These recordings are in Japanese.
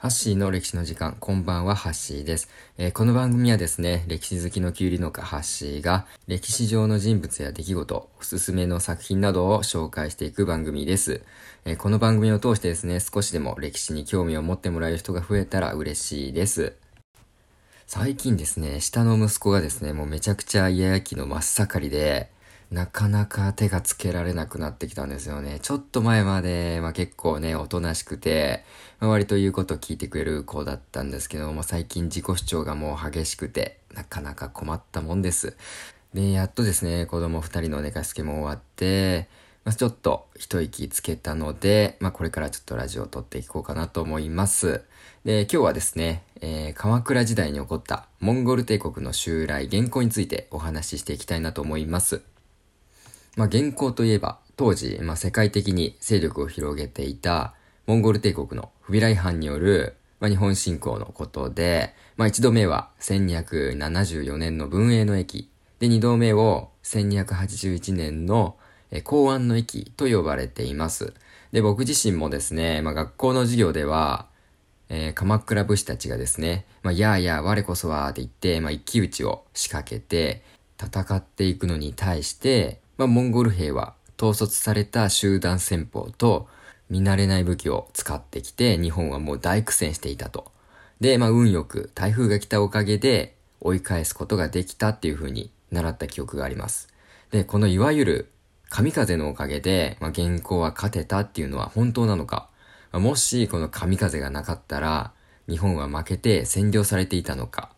ハッシーの歴史の時間、こんばんは、ハッシーです。えー、この番組はですね、歴史好きのキュウリ農家ハッシーが、歴史上の人物や出来事、おすすめの作品などを紹介していく番組です。えー、この番組を通してですね、少しでも歴史に興味を持ってもらえる人が増えたら嬉しいです。最近ですね、下の息子がですね、もうめちゃくちゃイヤヤ期の真っ盛りで、なかなか手がつけられなくなってきたんですよね。ちょっと前まで、まあ結構ね、おとなしくて、まあ、割と言うことを聞いてくれる子だったんですけども、最近自己主張がもう激しくて、なかなか困ったもんです。で、やっとですね、子供二人の寝かしつけも終わって、まあ、ちょっと一息つけたので、まあ、これからちょっとラジオを撮っていこうかなと思います。で、今日はですね、えー、鎌倉時代に起こったモンゴル帝国の襲来、原稿についてお話ししていきたいなと思います。まあ、現行といえば、当時、まあ、世界的に勢力を広げていた、モンゴル帝国のフビライ藩による、まあ、日本侵攻のことで、まあ、一度目は1274年の文永の駅、で、二度目を1281年の公安の駅と呼ばれています。で、僕自身もですね、まあ、学校の授業では、えー、鎌倉武士たちがですね、まあ、やあやあ我こそはって言って、まあ、一騎打ちを仕掛けて、戦っていくのに対して、まあ、モンゴル兵は統率された集団戦法と見慣れない武器を使ってきて日本はもう大苦戦していたと。で、まあ運よく台風が来たおかげで追い返すことができたっていう風に習った記憶があります。で、このいわゆる神風のおかげで、まあ、原稿は勝てたっていうのは本当なのか、まあ、もしこの神風がなかったら日本は負けて占領されていたのか、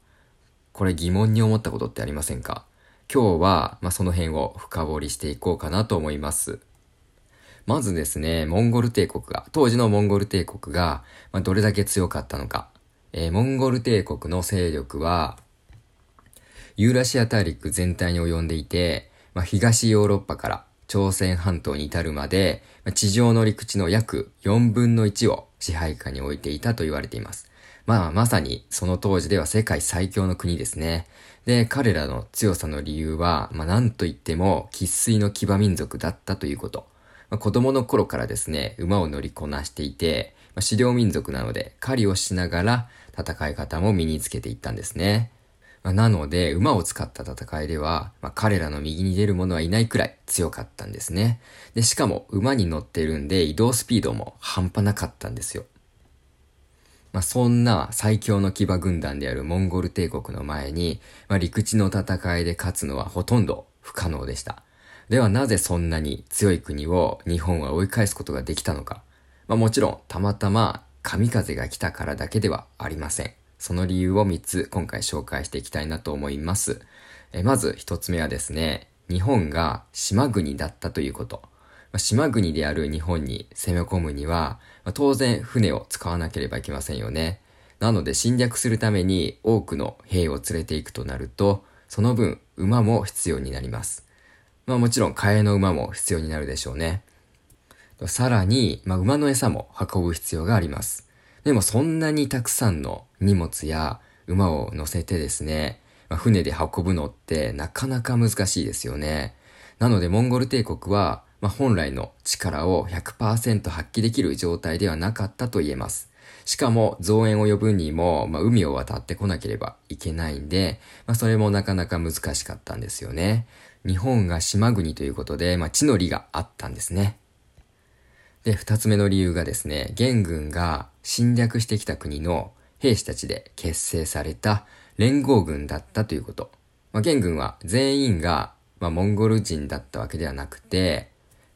これ疑問に思ったことってありませんか？今日は、まあ、その辺を深掘りしていこうかなと思います。まずですね、モンゴル帝国が、当時のモンゴル帝国が、まあ、どれだけ強かったのか。えー、モンゴル帝国の勢力は、ユーラシア大陸全体に及んでいて、まあ、東ヨーロッパから朝鮮半島に至るまで、まあ、地上の陸地の約4分の1を支配下に置いていたと言われています。まあ、まさにその当時では世界最強の国ですね。で、彼らの強さの理由は、まあ、なんと言っても、喫水の騎馬民族だったということ。まあ、子供の頃からですね、馬を乗りこなしていて、まあ、狩猟民族なので、狩りをしながら戦い方も身につけていったんですね。まあ、なので、馬を使った戦いでは、まあ、彼らの右に出る者はいないくらい強かったんですね。で、しかも馬に乗ってるんで移動スピードも半端なかったんですよ。まあ、そんな最強の騎馬軍団であるモンゴル帝国の前に、まあ、陸地の戦いで勝つのはほとんど不可能でした。ではなぜそんなに強い国を日本は追い返すことができたのか。まあ、もちろんたまたま神風が来たからだけではありません。その理由を3つ今回紹介していきたいなと思います。えまず1つ目はですね、日本が島国だったということ。ま、島国である日本に攻め込むには、ま、当然船を使わなければいけませんよね。なので侵略するために多くの兵を連れていくとなると、その分馬も必要になります。まあもちろん替えの馬も必要になるでしょうね。さらに、まあ、馬の餌も運ぶ必要があります。でもそんなにたくさんの荷物や馬を乗せてですね、まあ、船で運ぶのってなかなか難しいですよね。なのでモンゴル帝国はまあ、本来の力を100%発揮できる状態ではなかったと言えます。しかも増援を呼ぶにも、まあ、海を渡ってこなければいけないんで、まあ、それもなかなか難しかったんですよね。日本が島国ということで、まあ、地の利があったんですね。で、二つ目の理由がですね、元軍が侵略してきた国の兵士たちで結成された連合軍だったということ。まあ、元軍は全員が、まあ、モンゴル人だったわけではなくて、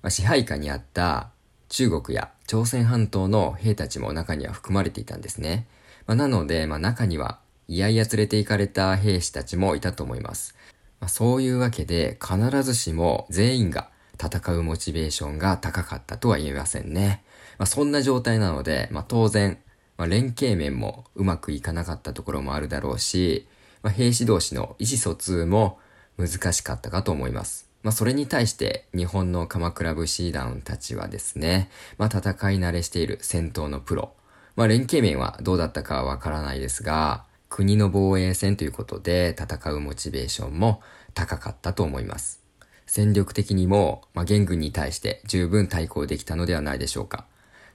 まあ、支配下にあった中国や朝鮮半島の兵たちも中には含まれていたんですね。まあ、なので、まあ、中には、いやいや連れて行かれた兵士たちもいたと思います。まあ、そういうわけで、必ずしも全員が戦うモチベーションが高かったとは言えませんね。まあ、そんな状態なので、まあ、当然、まあ、連携面もうまくいかなかったところもあるだろうし、まあ、兵士同士の意思疎通も難しかったかと思います。まあ、それに対して日本の鎌倉武士団たちはですね、まあ、戦い慣れしている戦闘のプロ。まあ、連携面はどうだったかはわからないですが、国の防衛戦ということで戦うモチベーションも高かったと思います。戦力的にも、まあ、元軍に対して十分対抗できたのではないでしょうか。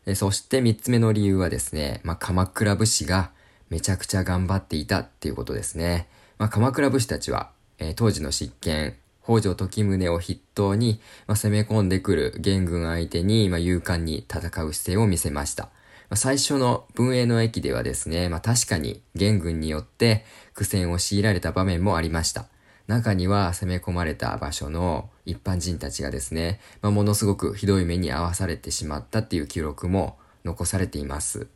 えそして三つ目の理由はですね、まあ、鎌倉武士がめちゃくちゃ頑張っていたっていうことですね。まあ、鎌倉武士たちは、えー、当時の執権、北条時宗を筆頭に、まあ、攻め込んでくる元軍相手に、まあ、勇敢に戦う姿勢を見せました。まあ、最初の文英の駅ではですね、まあ、確かに元軍によって苦戦を強いられた場面もありました。中には攻め込まれた場所の一般人たちがですね、まあ、ものすごくひどい目に遭わされてしまったっていう記録も残されています。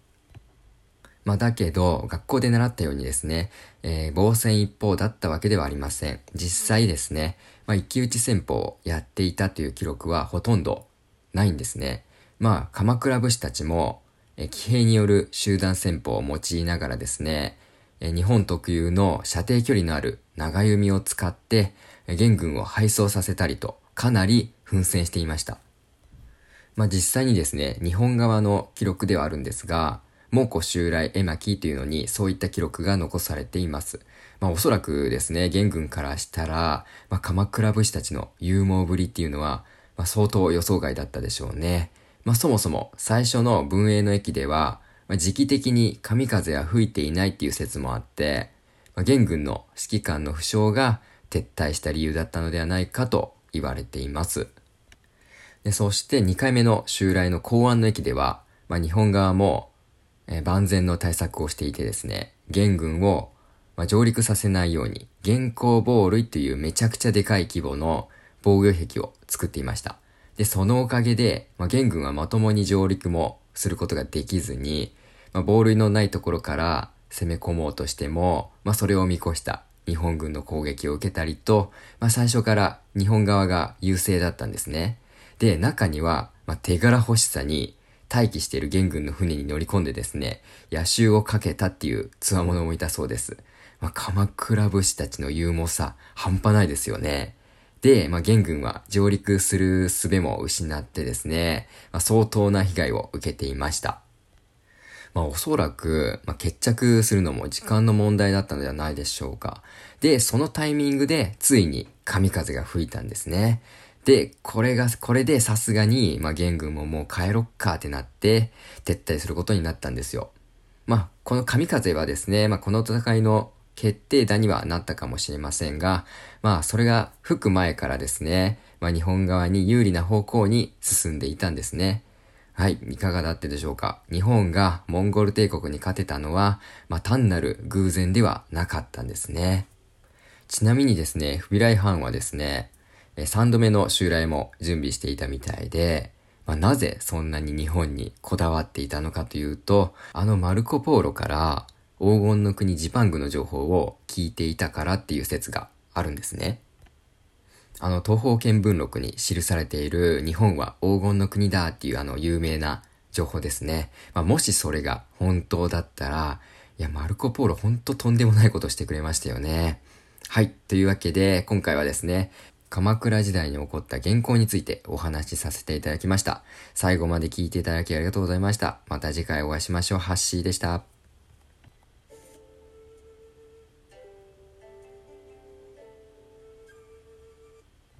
まあだけど、学校で習ったようにですね、えー、防戦一方だったわけではありません。実際ですね、まあ一騎打ち戦法をやっていたという記録はほとんどないんですね。まあ鎌倉武士たちも、え、騎兵による集団戦法を用いながらですね、え、日本特有の射程距離のある長弓を使って、え元軍を敗走させたりと、かなり奮戦していました。まあ実際にですね、日本側の記録ではあるんですが、蒙古襲来絵巻というのにそういった記録が残されています。まあおそらくですね、元軍からしたら、まあ鎌倉武士たちの勇猛ぶりっていうのは、まあ相当予想外だったでしょうね。まあそもそも最初の文英の駅では、まあ、時期的に神風は吹いていないっていう説もあって、まあ、元軍の指揮官の負傷が撤退した理由だったのではないかと言われています。でそして2回目の襲来の公安の駅では、まあ、日本側も、万全の対策をしていてですね、元軍を、まあ、上陸させないように、元寇防塁というめちゃくちゃでかい規模の防御壁を作っていました。で、そのおかげで、まあ、元軍はまともに上陸もすることができずに、まあ、防塁のないところから攻め込もうとしても、まあ、それを見越した日本軍の攻撃を受けたりと、まあ、最初から日本側が優勢だったんですね。で、中には、まあ、手柄欲しさに待機している元軍の船に乗り込んでですね、野襲をかけたっていう強者もいたそうです。まあ、鎌倉武士たちの勇猛さ、半端ないですよね。で、まあ、元軍は上陸する術も失ってですね、まあ、相当な被害を受けていました。まあ、おそらく、まあ、決着するのも時間の問題だったのではないでしょうか。で、そのタイミングで、ついに神風が吹いたんですね。で、これが、これでさすがに、まあ、元軍ももう帰ろっかってなって、撤退することになったんですよ。まあ、この神風はですね、まあ、この戦いの決定打にはなったかもしれませんが、まあ、それが吹く前からですね、まあ、日本側に有利な方向に進んでいたんですね。はい、いかがだったでしょうか。日本がモンゴル帝国に勝てたのは、まあ、単なる偶然ではなかったんですね。ちなみにですね、フビライハンはですね、3度目の襲来も準備していたみたいで、まあ、なぜそんなに日本にこだわっていたのかというと、あのマルコ・ポーロから黄金の国ジパングの情報を聞いていたからっていう説があるんですね。あの東方見聞録に記されている日本は黄金の国だっていうあの有名な情報ですね。まあ、もしそれが本当だったら、いや、マルコ・ポーロほんととんでもないことしてくれましたよね。はい。というわけで、今回はですね、鎌倉時代に起こった原稿についてお話しさせていただきました。最後まで聞いていただきありがとうございました。また次回お会いしましょう。ハッシーでした。